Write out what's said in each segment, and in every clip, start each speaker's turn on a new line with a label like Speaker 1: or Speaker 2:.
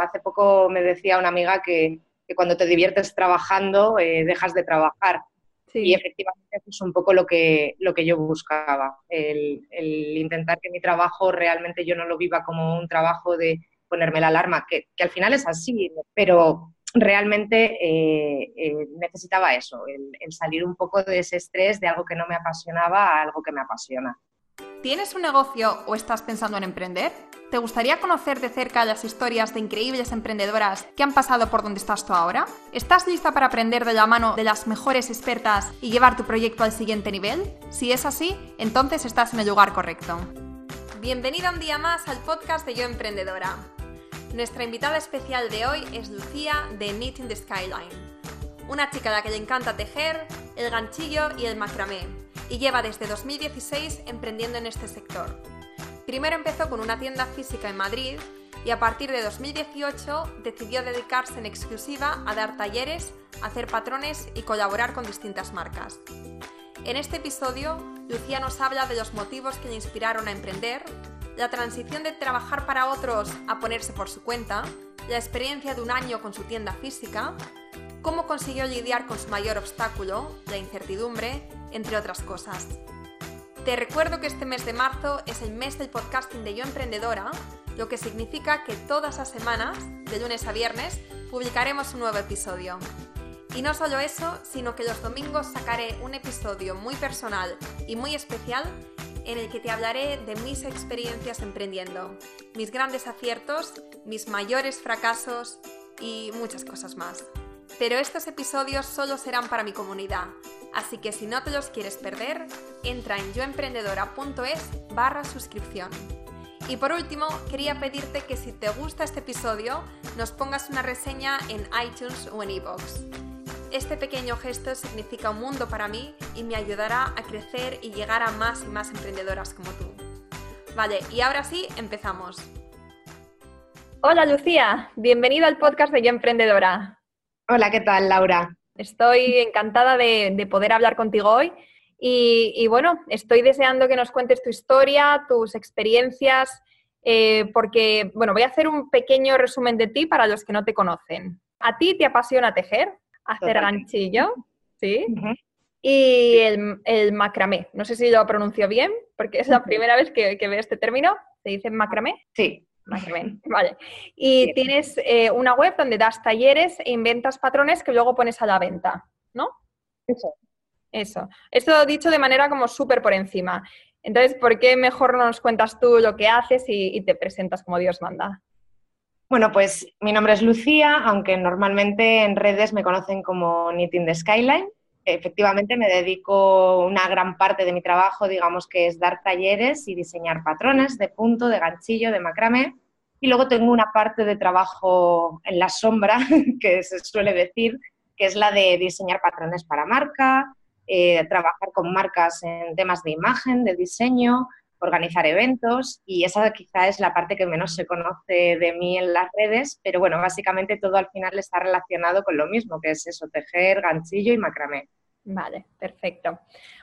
Speaker 1: Hace poco me decía una amiga que, cuando te diviertes trabajando eh, dejas de trabajar. Y efectivamente eso es un poco lo que, lo que yo buscaba, el, intentar que mi trabajo realmente yo no lo viva como un trabajo de ponerme la alarma, que, al final es así, pero realmente eh, eh, necesitaba eso, el, salir un poco de ese estrés de algo que no me apasionaba a algo que me apasiona.
Speaker 2: ¿Tienes un negocio o estás pensando en emprender? ¿Te gustaría conocer de cerca las historias de increíbles emprendedoras que han pasado por donde estás tú ahora? ¿Estás lista para aprender de la mano de las mejores expertas y llevar tu proyecto al siguiente nivel? Si es así, entonces estás en el lugar correcto. Bienvenida un día más al podcast de Yo Emprendedora. Nuestra invitada especial de hoy es Lucía de Knitting the Skyline, una chica a la que le encanta tejer, el ganchillo y el macramé y lleva desde 2016 emprendiendo en este sector. Primero empezó con una tienda física en Madrid y a partir de 2018 decidió dedicarse en exclusiva a dar talleres, hacer patrones y colaborar con distintas marcas. En este episodio, Lucía nos habla de los motivos que le inspiraron a emprender, la transición de trabajar para otros a ponerse por su cuenta, la experiencia de un año con su tienda física, cómo consiguió lidiar con su mayor obstáculo, la incertidumbre, entre otras cosas. Te recuerdo que este mes de marzo es el mes del podcasting de Yo Emprendedora, lo que significa que todas las semanas, de lunes a viernes, publicaremos un nuevo episodio. Y no solo eso, sino que los domingos sacaré un episodio muy personal y muy especial en el que te hablaré de mis experiencias emprendiendo, mis grandes aciertos, mis mayores fracasos y muchas cosas más. Pero estos episodios solo serán para mi comunidad, así que si no te los quieres perder, entra en yoemprendedora.es barra suscripción. Y por último, quería pedirte que si te gusta este episodio, nos pongas una reseña en iTunes o en iVoox. Este pequeño gesto significa un mundo para mí y me ayudará a crecer y llegar a más y más emprendedoras como tú. Vale, y ahora sí, empezamos. Hola Lucía, bienvenida al podcast de Yo Emprendedora.
Speaker 1: Hola, ¿qué tal, Laura?
Speaker 2: Estoy encantada de, poder hablar contigo hoy y, bueno, estoy deseando que nos cuentes tu historia, tus experiencias, eh, porque, bueno, voy a hacer un pequeño resumen de ti para los que no te conocen. ¿A ti te apasiona tejer, hacer ganchillo? ¿Sí? Y el, macramé. No sé si lo pronuncio bien, porque es la primera vez que, que veo este término. ¿Se dice macramé?
Speaker 1: Sí,
Speaker 2: Vale. Y tienes eh, una web donde das talleres e inventas patrones que luego pones a la venta, ¿no?
Speaker 1: Eso.
Speaker 2: Eso. Esto dicho de manera como súper por encima. Entonces, ¿por qué mejor no nos cuentas tú lo que haces y, te presentas como Dios manda?
Speaker 1: Bueno, pues mi nombre es Lucía, aunque normalmente en redes me conocen como Knitting the Skyline. Efectivamente, me dedico una gran parte de mi trabajo, digamos que es dar talleres y diseñar patrones de punto, de ganchillo, de macramé. Y luego tengo una parte de trabajo en la sombra, que se suele decir, que es la de diseñar patrones para marca, eh, trabajar con marcas en temas de imagen, de diseño, organizar eventos y esa quizá es la parte que menos se conoce de mí en las redes, pero bueno, básicamente todo al final está relacionado con lo mismo, que es eso, tejer, ganchillo y macramé.
Speaker 2: Vale, perfecto.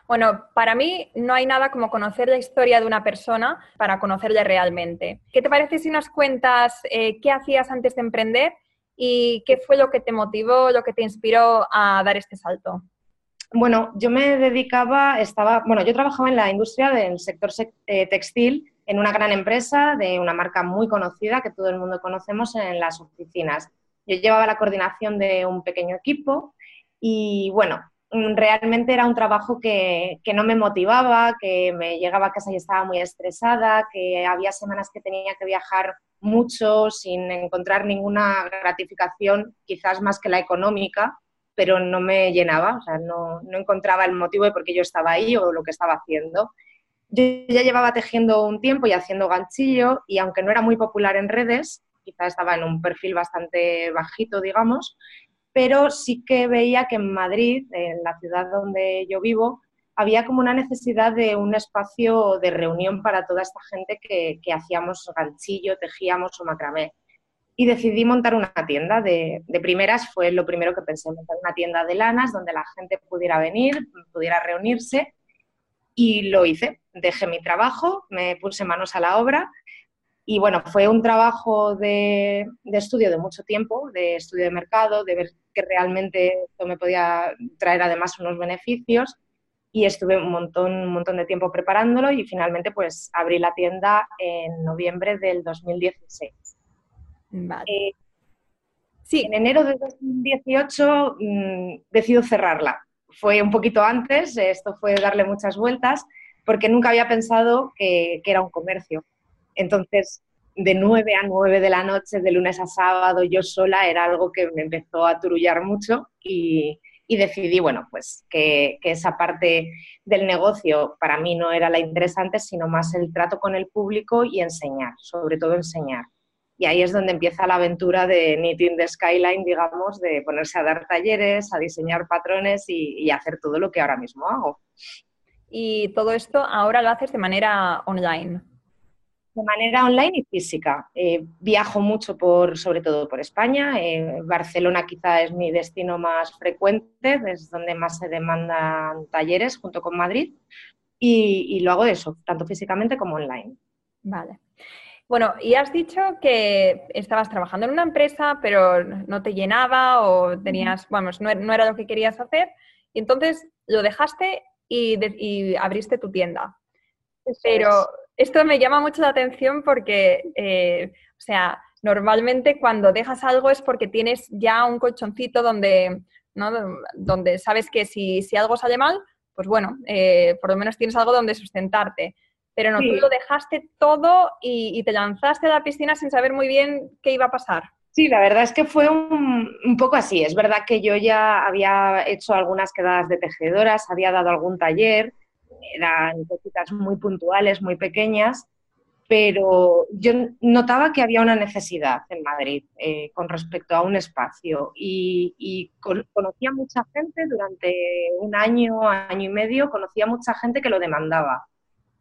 Speaker 2: Bueno, para mí no hay nada como conocer la historia de una persona para conocerla realmente. ¿Qué te parece si nos cuentas eh, qué hacías antes de emprender y qué fue lo que te motivó, lo que te inspiró a dar este salto?
Speaker 1: Bueno, yo me dedicaba, estaba, bueno, yo trabajaba en la industria del sector eh, textil en una gran empresa de una marca muy conocida que todo el mundo conocemos en las oficinas. Yo llevaba la coordinación de un pequeño equipo y bueno, realmente era un trabajo que, no me motivaba, que me llegaba a casa y estaba muy estresada, que había semanas que tenía que viajar mucho sin encontrar ninguna gratificación, quizás más que la económica pero no me llenaba, o sea, no, no encontraba el motivo de por qué yo estaba ahí o lo que estaba haciendo. Yo ya llevaba tejiendo un tiempo y haciendo ganchillo y aunque no era muy popular en redes, quizá estaba en un perfil bastante bajito, digamos, pero sí que veía que en Madrid, en la ciudad donde yo vivo, había como una necesidad de un espacio de reunión para toda esta gente que, que hacíamos ganchillo, tejíamos o macramé y decidí montar una tienda. De, primeras fue lo primero que pensé, montar una tienda de lanas donde la gente pudiera venir, pudiera reunirse y lo hice. Dejé mi trabajo, me puse manos a la obra Y bueno, fue un trabajo de, estudio de mucho tiempo, de estudio de mercado, de ver que realmente esto me podía traer además unos beneficios y estuve un montón, un montón de tiempo preparándolo y finalmente pues abrí la tienda en noviembre del 2016. Vale. Eh, sí. En enero de 2018 mm, decido cerrarla. Fue un poquito antes, esto fue darle muchas vueltas, porque nunca había pensado que, que era un comercio. Entonces, de 9 a 9 de la noche, de lunes a sábado, yo sola, era algo que me empezó a turullar mucho y, y decidí, bueno, pues que, esa parte del negocio para mí no era la interesante, sino más el trato con el público y enseñar, sobre todo enseñar. Y ahí es donde empieza la aventura de Knitting the Skyline, digamos, de ponerse a dar talleres, a diseñar patrones y, y hacer todo lo que ahora mismo hago.
Speaker 2: Y todo esto ahora lo haces de manera online
Speaker 1: de manera online y física. Eh, viajo mucho, por, sobre todo por España. Eh, Barcelona quizá es mi destino más frecuente, es donde más se demandan talleres junto con Madrid. Y, lo hago eso, tanto físicamente como online.
Speaker 2: Vale. Bueno, y has dicho que estabas trabajando en una empresa, pero no te llenaba o tenías, vamos, no, era lo que querías hacer. Y entonces lo dejaste y, abriste tu tienda. pero esto me llama mucho la atención porque, eh, o sea, normalmente cuando dejas algo es porque tienes ya un colchoncito donde, ¿no? donde sabes que si, si algo sale mal, pues bueno, eh, por lo menos tienes algo donde sustentarte. Pero no, tú lo dejaste todo y, te lanzaste a la piscina sin saber muy bien qué iba a pasar.
Speaker 1: Sí, la verdad es que fue un, un, poco así. Es verdad que yo ya había hecho algunas quedadas de tejedoras, había dado algún taller, eran cositas muy puntuales, muy pequeñas, pero yo notaba que había una necesidad en Madrid eh, con respecto a un espacio y, conocía mucha gente durante un año, año y medio, conocía mucha gente que lo demandaba.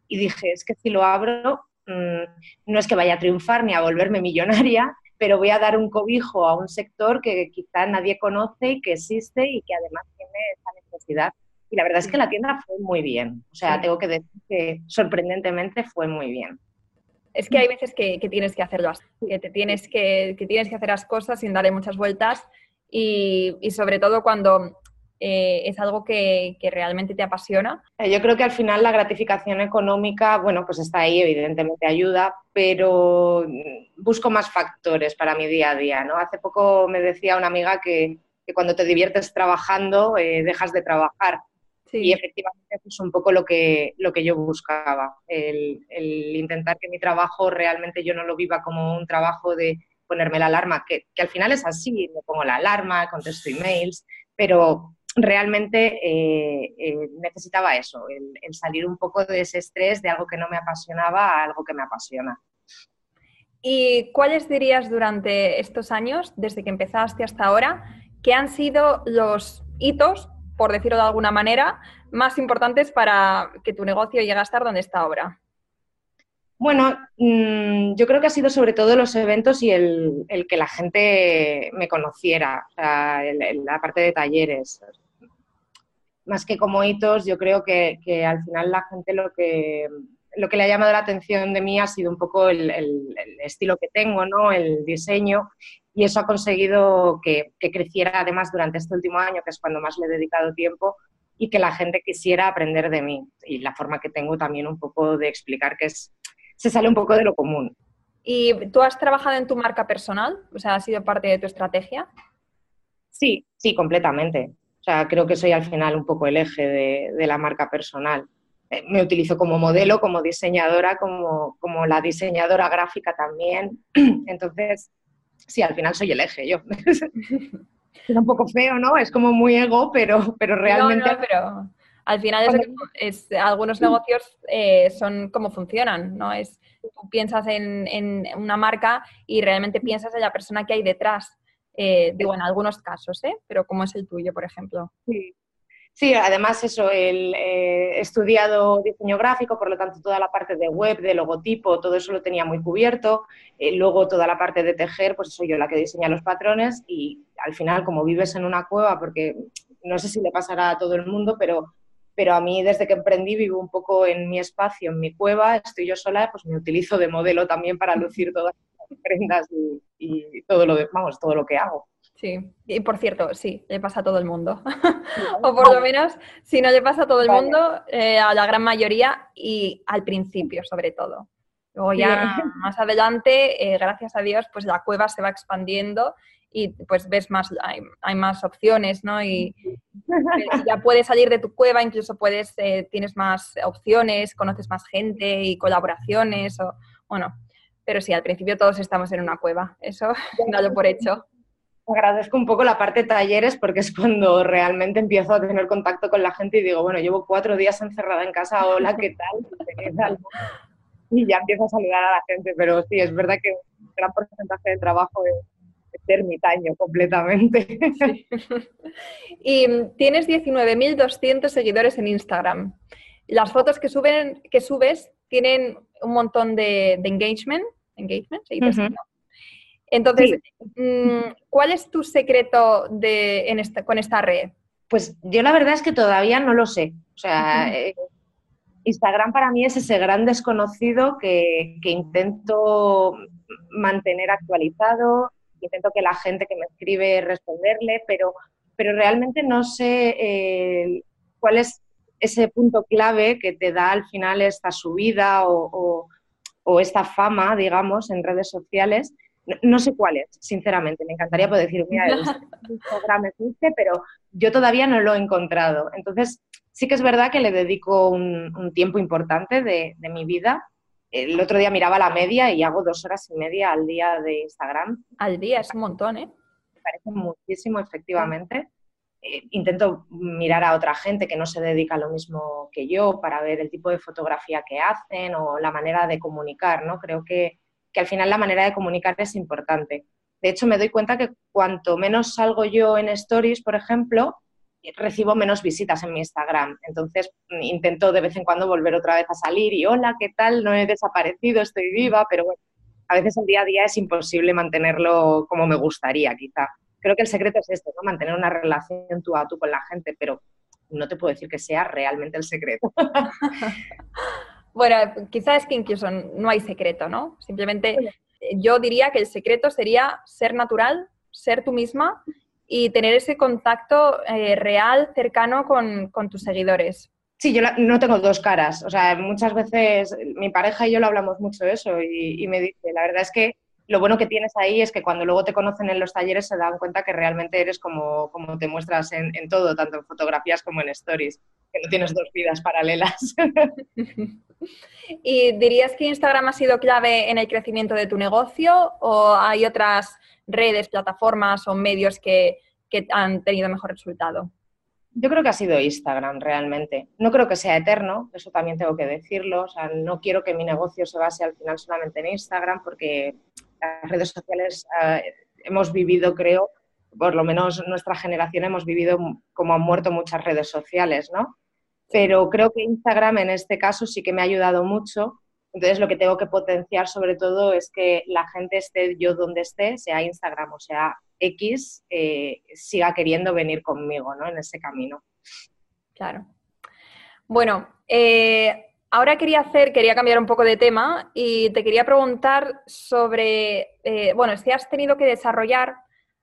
Speaker 1: Y dije, es que si lo abro, mm, no es que vaya a triunfar ni a volverme millonaria, pero voy a dar un cobijo a un sector que quizá nadie conoce y que existe y que además tiene esa necesidad. Y la verdad es que la tienda fue muy bien. O sea, tengo que decir que sorprendentemente fue muy bien.
Speaker 2: Es que hay veces que, tienes que hacerlo así, que, te tienes que, tienes que hacer las cosas sin darle muchas vueltas y, sobre todo cuando eh, es algo que, realmente te apasiona.
Speaker 1: Eh, yo creo que al final la gratificación económica, bueno, pues está ahí, evidentemente ayuda, pero busco más factores para mi día a día, ¿no? Hace poco me decía una amiga que, cuando te diviertes trabajando, eh, dejas de trabajar. Y efectivamente eso es un poco lo que, lo que yo buscaba, el, intentar que mi trabajo realmente yo no lo viva como un trabajo de ponerme la alarma, que, al final es así, me pongo la alarma, contesto emails, pero realmente eh, eh, necesitaba eso, el, salir un poco de ese estrés de algo que no me apasionaba a algo que me apasiona.
Speaker 2: ¿Y cuáles dirías durante estos años, desde que empezaste hasta ahora, que han sido los hitos por decirlo de alguna manera, más importantes para que tu negocio llegue a estar donde está ahora?
Speaker 1: Bueno, mm, yo creo que ha sido sobre todo los eventos y el, que la gente me conociera, o sea, la parte de talleres. Más que como hitos, yo creo que, al final la gente lo que, lo que le ha llamado la atención de mí ha sido un poco el, el estilo que tengo, ¿no? el diseño y eso ha conseguido que, creciera además durante este último año, que es cuando más le he dedicado tiempo, y que la gente quisiera aprender de mí. Y la forma que tengo también un poco de explicar que es, se sale un poco de lo común.
Speaker 2: ¿Y tú has trabajado en tu marca personal? O sea, ¿ha sido parte de tu estrategia?
Speaker 1: Sí, sí, completamente. O sea, creo que soy al final un poco el eje de, de la marca personal. Eh, me utilizo como modelo, como diseñadora, como, como la diseñadora gráfica también. Entonces, sí, al final soy el eje yo. es un poco feo, ¿no? Es como muy ego, pero, pero realmente...
Speaker 2: No, pero al final es, algunos negocios eh, son como funcionan, ¿no? Es, tú piensas en, una marca y realmente piensas en la persona que hay detrás. Eh, digo, en algunos casos, ¿eh? Pero como es el tuyo, por ejemplo.
Speaker 1: Sí, Sí, además eso, el, eh, he estudiado diseño gráfico, por lo tanto toda la parte de web, de logotipo, todo eso lo tenía muy cubierto. Eh, luego toda la parte de tejer, pues soy yo la que diseña los patrones y al final como vives en una cueva, porque no sé si le pasará a todo el mundo, pero pero a mí desde que emprendí vivo un poco en mi espacio, en mi cueva, estoy yo sola, pues me utilizo de modelo también para lucir todas prendas y, todo lo de, vamos, todo lo que hago.
Speaker 2: Sí, y por cierto, sí, le pasa a todo el mundo. o por lo menos, si no le pasa a todo el mundo, eh, a la gran mayoría y al principio sobre todo. Luego ya más adelante, eh, gracias a Dios, pues la cueva se va expandiendo y pues ves más, hay, más opciones, ¿no? Y, ya puedes salir de tu cueva, incluso puedes, eh, tienes más opciones, conoces más gente y colaboraciones, o, bueno, pero sí, al principio todos estamos en una cueva, eso dado por hecho.
Speaker 1: Agradezco un poco la parte de talleres porque es cuando realmente empiezo a tener contacto con la gente y digo, bueno, llevo cuatro días encerrada en casa, hola, ¿qué tal? Y ya empiezo a saludar a la gente, pero sí, es verdad que un gran porcentaje de trabajo es ermitaño completamente.
Speaker 2: Y tienes 19.200 seguidores en Instagram. Las fotos que, suben, que subes tienen un montón de, engagement. Engagement Entonces, mm, ¿cuál es tu secreto de, en con esta red?
Speaker 1: Pues yo la verdad es que todavía no lo sé. O sea, eh, Instagram para mí es ese gran desconocido que, que intento mantener actualizado, intento que la gente que me escribe responderle, pero, pero realmente no sé eh, cuál es ese punto clave que te da al final esta subida o, o, esta fama, digamos, en redes sociales. No, sé cuál es, sinceramente. Me encantaría poder decir, mira, Instagram existe, pero yo todavía no lo he encontrado. Entonces, sí que es verdad que le dedico un, tiempo importante de, de mi vida el otro día miraba la media y hago dos horas y media al día de Instagram.
Speaker 2: Al día es un montón, ¿eh?
Speaker 1: Me parece muchísimo, efectivamente. Eh, intento mirar a otra gente que no se dedica a lo mismo que yo para ver el tipo de fotografía que hacen o la manera de comunicar, ¿no? Creo que, que al final la manera de comunicar es importante. De hecho, me doy cuenta que cuanto menos salgo yo en stories, por ejemplo, recibo menos visitas en mi Instagram. Entonces mm, intento de vez en cuando volver otra vez a salir y hola, ¿qué tal? No he desaparecido, estoy viva, pero bueno, a veces el día a día es imposible mantenerlo como me gustaría, quizá. Creo que el secreto es esto, ¿no? Mantener una relación tú a tú con la gente, pero no te puedo decir que sea realmente el secreto.
Speaker 2: bueno, quizá es que incluso no hay secreto, ¿no? Simplemente yo diría que el secreto sería ser natural, ser tú misma y tener ese contacto eh, real, cercano con, tus seguidores.
Speaker 1: Sí, yo no tengo dos caras. O sea, muchas veces mi pareja y yo lo hablamos mucho de eso y, me dice, la verdad es que lo bueno que tienes ahí es que cuando luego te conocen en los talleres se dan cuenta que realmente eres como, como te muestras en, en todo, tanto en fotografías como en stories, que no tienes dos vidas paralelas.
Speaker 2: ¿Y dirías que Instagram ha sido clave en el crecimiento de tu negocio o hay otras redes, plataformas o medios que, han tenido mejor resultado?
Speaker 1: Yo creo que ha sido Instagram realmente. No creo que sea eterno, eso también tengo que decirlo. O sea, no quiero que mi negocio se base al final solamente en Instagram porque las redes sociales eh, hemos vivido, creo, por lo menos nuestra generación hemos vivido como han muerto muchas redes sociales, ¿no? Pero creo que Instagram en este caso sí que me ha ayudado mucho entonces, lo que tengo que potenciar sobre todo es que la gente esté yo donde esté, sea Instagram o sea X, eh, siga queriendo venir conmigo ¿no? en ese camino.
Speaker 2: Claro. Bueno, eh, ahora quería hacer, quería cambiar un poco de tema y te quería preguntar sobre, eh, bueno, si has tenido que desarrollar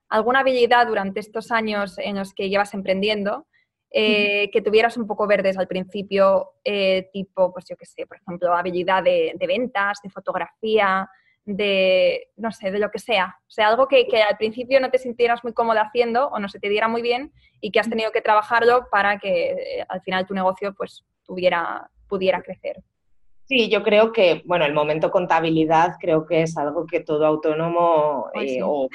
Speaker 2: alguna habilidad durante estos años en los que llevas emprendiendo eh, que tuvieras un poco verdes al principio, eh, tipo, pues yo qué sé, por ejemplo, habilidad de, ventas, de fotografía, de, no sé, de lo que sea. O sea, algo que, al principio no te sintieras muy cómoda haciendo o no se te diera muy bien y que has tenido que trabajarlo para que eh, al final tu negocio pues tuviera, pudiera crecer.
Speaker 1: Sí, yo creo que, bueno, el momento contabilidad creo que es algo que todo autónomo eh, o,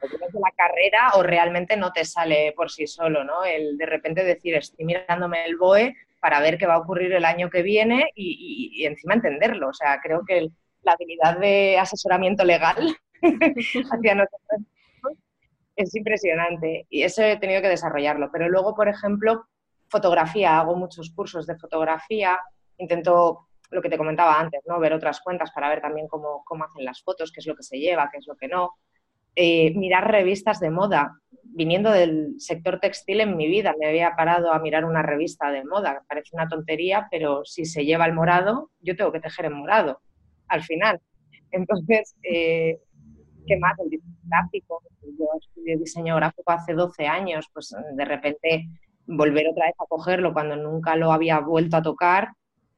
Speaker 1: la carrera o realmente no te sale por sí solo, ¿no? El de repente decir, estoy mirándome el BOE para ver qué va a ocurrir el año que viene y, encima entenderlo. O sea, creo que la habilidad de asesoramiento legal hacia nosotros es impresionante y eso he tenido que desarrollarlo. Pero luego, por ejemplo, fotografía, hago muchos cursos de fotografía, intento lo que te comentaba antes, ¿no? Ver otras cuentas para ver también cómo, hacen las fotos, qué es lo que se lleva, qué es lo que no. Eh, mirar revistas de moda. viniendo del sector textil en mi vida, me había parado a mirar una revista de moda, parece una tontería, pero si se lleva el morado, yo tengo que tejer en morado, al final. Entonces, eh, ¿qué más? El diseño gráfico, yo estudié diseño gráfico hace 12 años, pues de repente volver otra vez a cogerlo cuando nunca lo había vuelto a tocar,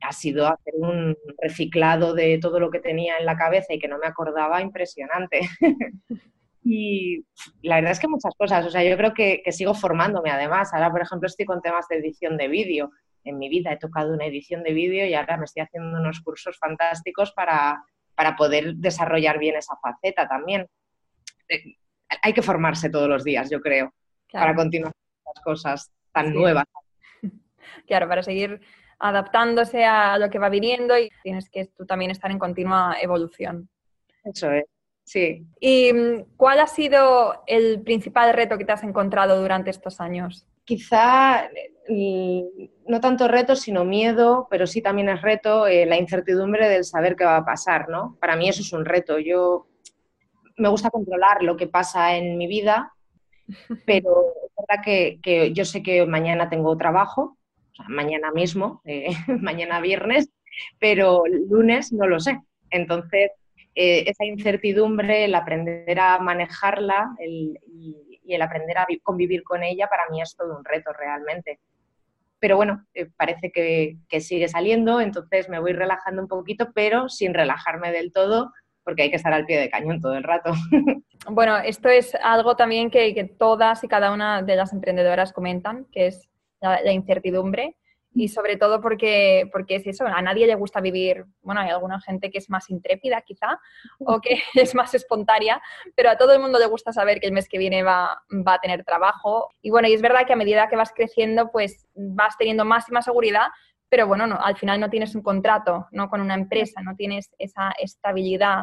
Speaker 1: ha sido hacer un reciclado de todo lo que tenía en la cabeza y que no me acordaba impresionante. y la verdad es que muchas cosas, o sea, yo creo que, sigo formándome además. Ahora, por ejemplo, estoy con temas de edición de vídeo. En mi vida he tocado una edición de vídeo y ahora me estoy haciendo unos cursos fantásticos para, para poder desarrollar bien esa faceta también. Eh, hay que formarse todos los días, yo creo, para continuar las cosas tan nuevas.
Speaker 2: Claro, para seguir adaptándose a lo que va viniendo y tienes que tú también estar en continua evolución.
Speaker 1: Eso es, sí.
Speaker 2: ¿Y mm, cuál ha sido el principal reto que te has encontrado durante estos años?
Speaker 1: Quizá mm, no tanto reto, sino miedo, pero sí también es reto eh, la incertidumbre del saber qué va a pasar, ¿no? Para mí eso es un reto. Yo me gusta controlar lo que pasa en mi vida, pero es verdad que, que yo sé que mañana tengo trabajo, mañana mismo, eh, mañana viernes, pero lunes no lo sé. Entonces, eh, esa incertidumbre, el aprender a manejarla y, el aprender a convivir con ella, para mí es todo un reto realmente. Pero bueno, eh, parece que, que, sigue saliendo, entonces me voy relajando un poquito, pero sin relajarme del todo, porque hay que estar al pie de cañón todo el rato.
Speaker 2: Bueno, esto es algo también que, que todas y cada una de las emprendedoras comentan, que es la, incertidumbre y sobre todo porque, porque es eso, a nadie le gusta vivir, bueno, hay alguna gente que es más intrépida quizá o que es más espontánea, pero a todo el mundo le gusta saber que el mes que viene va, va a tener trabajo. Y bueno, y es verdad que a medida que vas creciendo, pues vas teniendo más y más seguridad, pero bueno, no, al final no tienes un contrato ¿no? con una empresa, no tienes esa estabilidad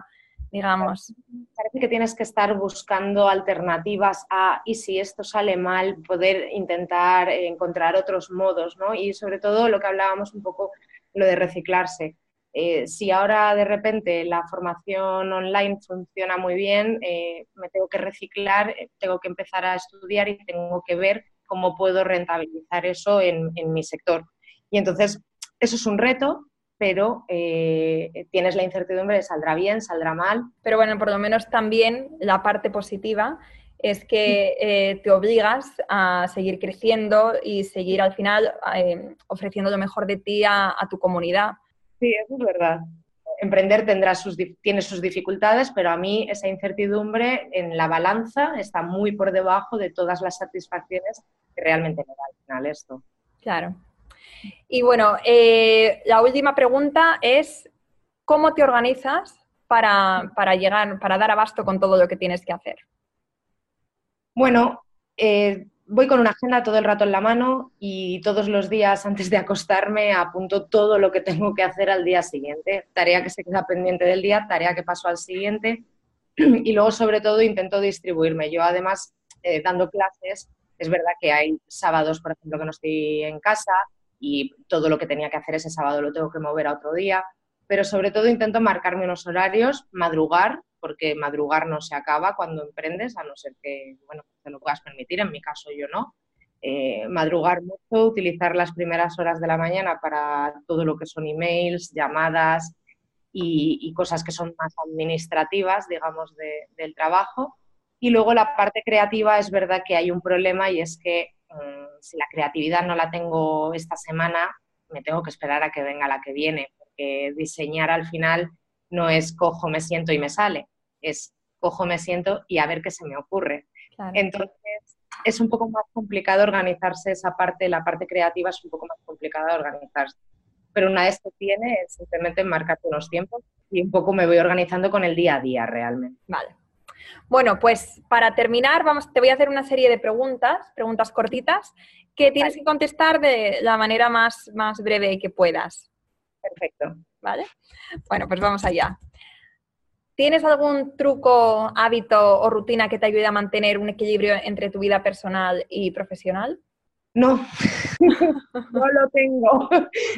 Speaker 2: digamos.
Speaker 1: Parece que tienes que estar buscando alternativas a, y si esto sale mal, poder intentar encontrar otros modos, ¿no? Y sobre todo lo que hablábamos un poco, lo de reciclarse. Eh, si ahora de repente la formación online funciona muy bien, eh, me tengo que reciclar, eh, tengo que empezar a estudiar y tengo que ver cómo puedo rentabilizar eso en, en mi sector. Y entonces, eso es un reto, pero eh, tienes la incertidumbre de saldrá bien, saldrá mal.
Speaker 2: Pero bueno, por lo menos también la parte positiva es que eh, te obligas a seguir creciendo y seguir al final eh, ofreciendo lo mejor de ti a, tu comunidad.
Speaker 1: Sí, eso es verdad. Emprender tendrá sus, tiene sus dificultades, pero a mí esa incertidumbre en la balanza está muy por debajo de todas las satisfacciones que realmente me da al final esto.
Speaker 2: Claro, y bueno, eh, la última pregunta es, ¿cómo te organizas para, llegar, para dar abasto con todo lo que tienes que hacer?
Speaker 1: Bueno, eh, voy con una agenda todo el rato en la mano y todos los días antes de acostarme apunto todo lo que tengo que hacer al día siguiente. Tarea que se queda pendiente del día, tarea que paso al siguiente y luego sobre todo intento distribuirme. Yo además, eh, dando clases, es verdad que hay sábados, por ejemplo, que no estoy en casa, y todo lo que tenía que hacer ese sábado lo tengo que mover a otro día, pero sobre todo intento marcarme unos horarios, madrugar, porque madrugar no se acaba cuando emprendes, a no ser que, bueno, te lo puedas permitir, en mi caso yo no. Eh, madrugar mucho, utilizar las primeras horas de la mañana para todo lo que son emails, llamadas y, cosas que son más administrativas, digamos, del trabajo. Y luego la parte creativa es verdad que hay un problema y es que mm, si la creatividad no la tengo esta semana, me tengo que esperar a que venga la que viene, porque diseñar al final no es cojo, me siento y me sale, es cojo, me siento y a ver qué se me ocurre. Entonces, es un poco más complicado organizarse esa parte, la parte creativa es un poco más complicada de organizarse. Pero una vez que tiene, es simplemente marcarte unos tiempos y un poco me voy organizando con el día a día realmente.
Speaker 2: Vale. Bueno, pues para terminar, vamos, te voy a hacer una serie de preguntas, preguntas cortitas, que tienes que contestar de la manera más, más breve que puedas.
Speaker 1: Perfecto.
Speaker 2: ¿Vale? Bueno, pues vamos allá. ¿Tienes algún truco, hábito o rutina que te ayude a mantener un equilibrio entre tu vida personal y profesional?
Speaker 1: No, no lo tengo,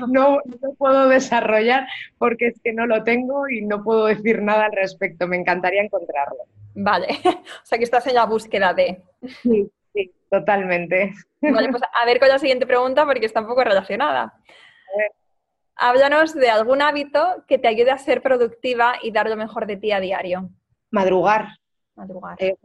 Speaker 1: no lo puedo desarrollar porque es que no lo tengo y no puedo decir nada al respecto. Me encantaría encontrarlo.
Speaker 2: Vale, o sea que estás en la búsqueda de...
Speaker 1: Sí, totalmente.
Speaker 2: Vale, pues a ver con la siguiente pregunta porque está un poco relacionada. Háblanos de algún hábito que te ayude a ser productiva y dar lo mejor de ti a diario.
Speaker 1: Madrugar.
Speaker 2: Madrugar.
Speaker 1: Es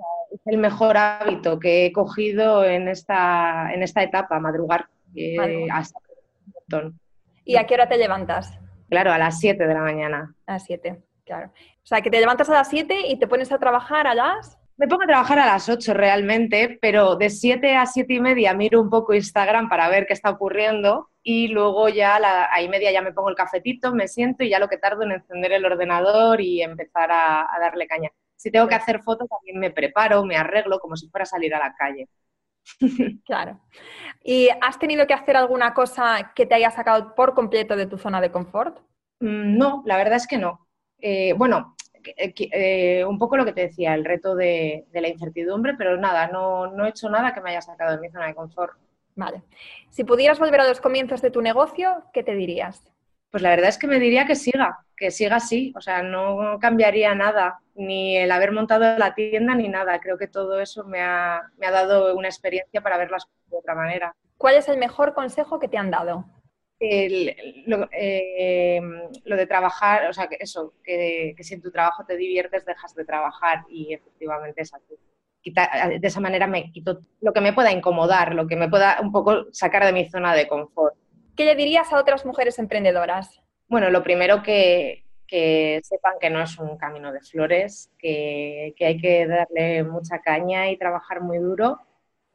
Speaker 1: el mejor hábito que he cogido en esta, en esta etapa, madrugar. Eh, hasta un montón.
Speaker 2: ¿Y a qué hora te levantas?
Speaker 1: Claro, a las 7 de la mañana.
Speaker 2: A las 7, claro. O sea, que te levantas a las 7 y te pones a trabajar a las...
Speaker 1: Me pongo a trabajar a las 8 realmente, pero de 7 a 7 y media miro un poco Instagram para ver qué está ocurriendo y luego ya a la a y media ya me pongo el cafetito, me siento y ya lo que tardo en encender el ordenador y empezar a, a darle caña. Si tengo que hacer fotos, también me preparo, me arreglo como si fuera a salir a la calle.
Speaker 2: Claro. ¿Y has tenido que hacer alguna cosa que te haya sacado por completo de tu zona de confort?
Speaker 1: Mm, no, la verdad es que no. Eh, bueno, eh, eh, un poco lo que te decía, el reto de, de la incertidumbre, pero nada, no, no, he hecho nada que me haya sacado de mi zona de confort.
Speaker 2: Vale. Si pudieras volver a los comienzos de tu negocio, ¿qué te dirías?
Speaker 1: Pues la verdad es que me diría que siga, que siga así, o sea, no cambiaría nada, ni el haber montado la tienda ni nada. Creo que todo eso me ha, me ha dado una experiencia para ver las cosas de otra manera.
Speaker 2: ¿Cuál es el mejor consejo que te han dado?
Speaker 1: El, lo, eh, lo, de trabajar, o sea, que eso, que, que, si en tu trabajo te diviertes, dejas de trabajar y efectivamente es así. Quita, de esa manera me quito lo que me pueda incomodar, lo que me pueda un poco sacar de mi zona de confort.
Speaker 2: ¿Qué le dirías a otras mujeres emprendedoras?
Speaker 1: Bueno, lo primero que, sepan que no es un camino de flores, que, hay que darle mucha caña y trabajar muy duro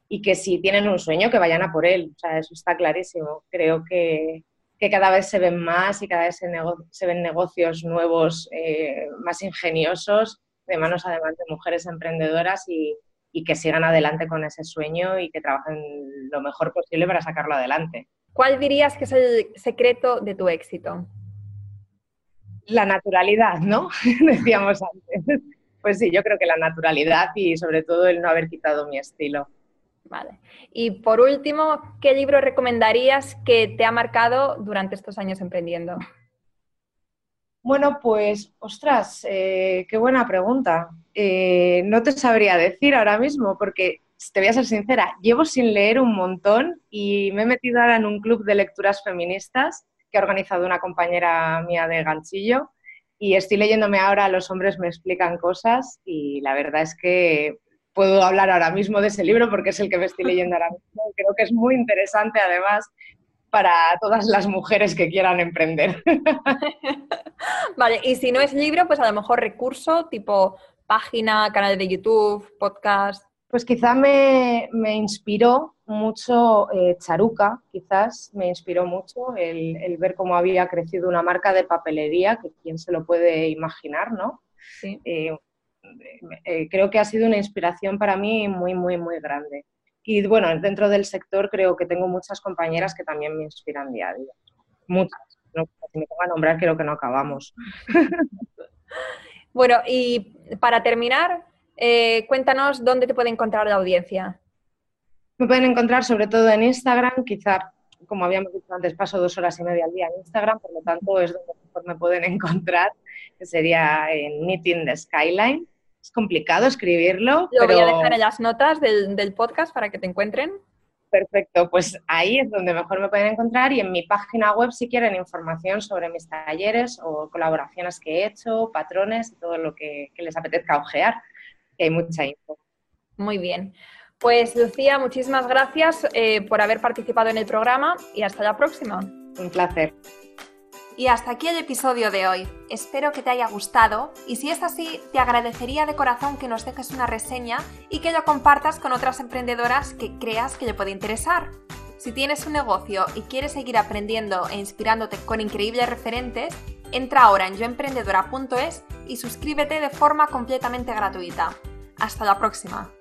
Speaker 1: y que si tienen un sueño que vayan a por él. O sea, eso está clarísimo. Creo que, cada vez se ven más y cada vez se, ven negocios nuevos eh, más ingeniosos de manos además de mujeres emprendedoras y que sigan adelante con ese sueño y que trabajen lo mejor posible para sacarlo adelante.
Speaker 2: ¿Cuál dirías que es el secreto de tu éxito?
Speaker 1: La naturalidad, ¿no? Decíamos antes. Pues sí, yo creo que la naturalidad y sobre todo el no haber quitado mi estilo.
Speaker 2: Vale. Y por último, ¿qué libro recomendarías que te ha marcado durante estos años emprendiendo?
Speaker 1: Bueno, pues, ostras, eh, qué buena pregunta. Eh, no te sabría decir ahora mismo, porque te voy a ser sincera, llevo sin leer un montón y me he metido ahora en un club de lecturas feministas que ha organizado una compañera mía de ganchillo y estoy leyéndome ahora Los hombres me explican cosas y la verdad es que puedo hablar ahora mismo de ese libro porque es el que me estoy leyendo ahora mismo. Creo que es muy interesante además para todas las mujeres que quieran emprender.
Speaker 2: vale, y si no es libro, pues a lo mejor recurso tipo página, canal de YouTube, podcast.
Speaker 1: Pues quizá me, me inspiró mucho eh, Charuca, quizás me inspiró mucho el, el, ver cómo había crecido una marca de papelería, que quién se lo puede imaginar, ¿no?
Speaker 2: Sí.
Speaker 1: Eh, eh, creo que ha sido una inspiración para mí muy, muy, muy grande. Y bueno, dentro del sector creo que tengo muchas compañeras que también me inspiran día a día. Muchas. ¿no? Si me pongo a nombrar, creo que no acabamos.
Speaker 2: bueno, y para terminar, eh, cuéntanos dónde te puede encontrar la audiencia.
Speaker 1: Me pueden encontrar sobre todo en Instagram, quizá, como habíamos dicho antes, paso dos horas y media al día en Instagram, por lo tanto es donde mejor me pueden encontrar, que sería en Meeting the Skyline. Es complicado escribirlo.
Speaker 2: Lo
Speaker 1: pero...
Speaker 2: voy a dejar en las notas del, del podcast para que te encuentren.
Speaker 1: Perfecto, pues ahí es donde mejor me pueden encontrar y en mi página web si quieren información sobre mis talleres o colaboraciones que he hecho, patrones y todo lo que, que les apetezca ojear que hay mucha info.
Speaker 2: Muy bien. Pues Lucía, muchísimas gracias eh, por haber participado en el programa y hasta la próxima.
Speaker 1: Un placer.
Speaker 2: Y hasta aquí el episodio de hoy. Espero que te haya gustado y si es así, te agradecería de corazón que nos dejes una reseña y que lo compartas con otras emprendedoras que creas que le puede interesar. Si tienes un negocio y quieres seguir aprendiendo e inspirándote con increíbles referentes, entra ahora en yoemprendedora.es y suscríbete de forma completamente gratuita. Hasta la próxima.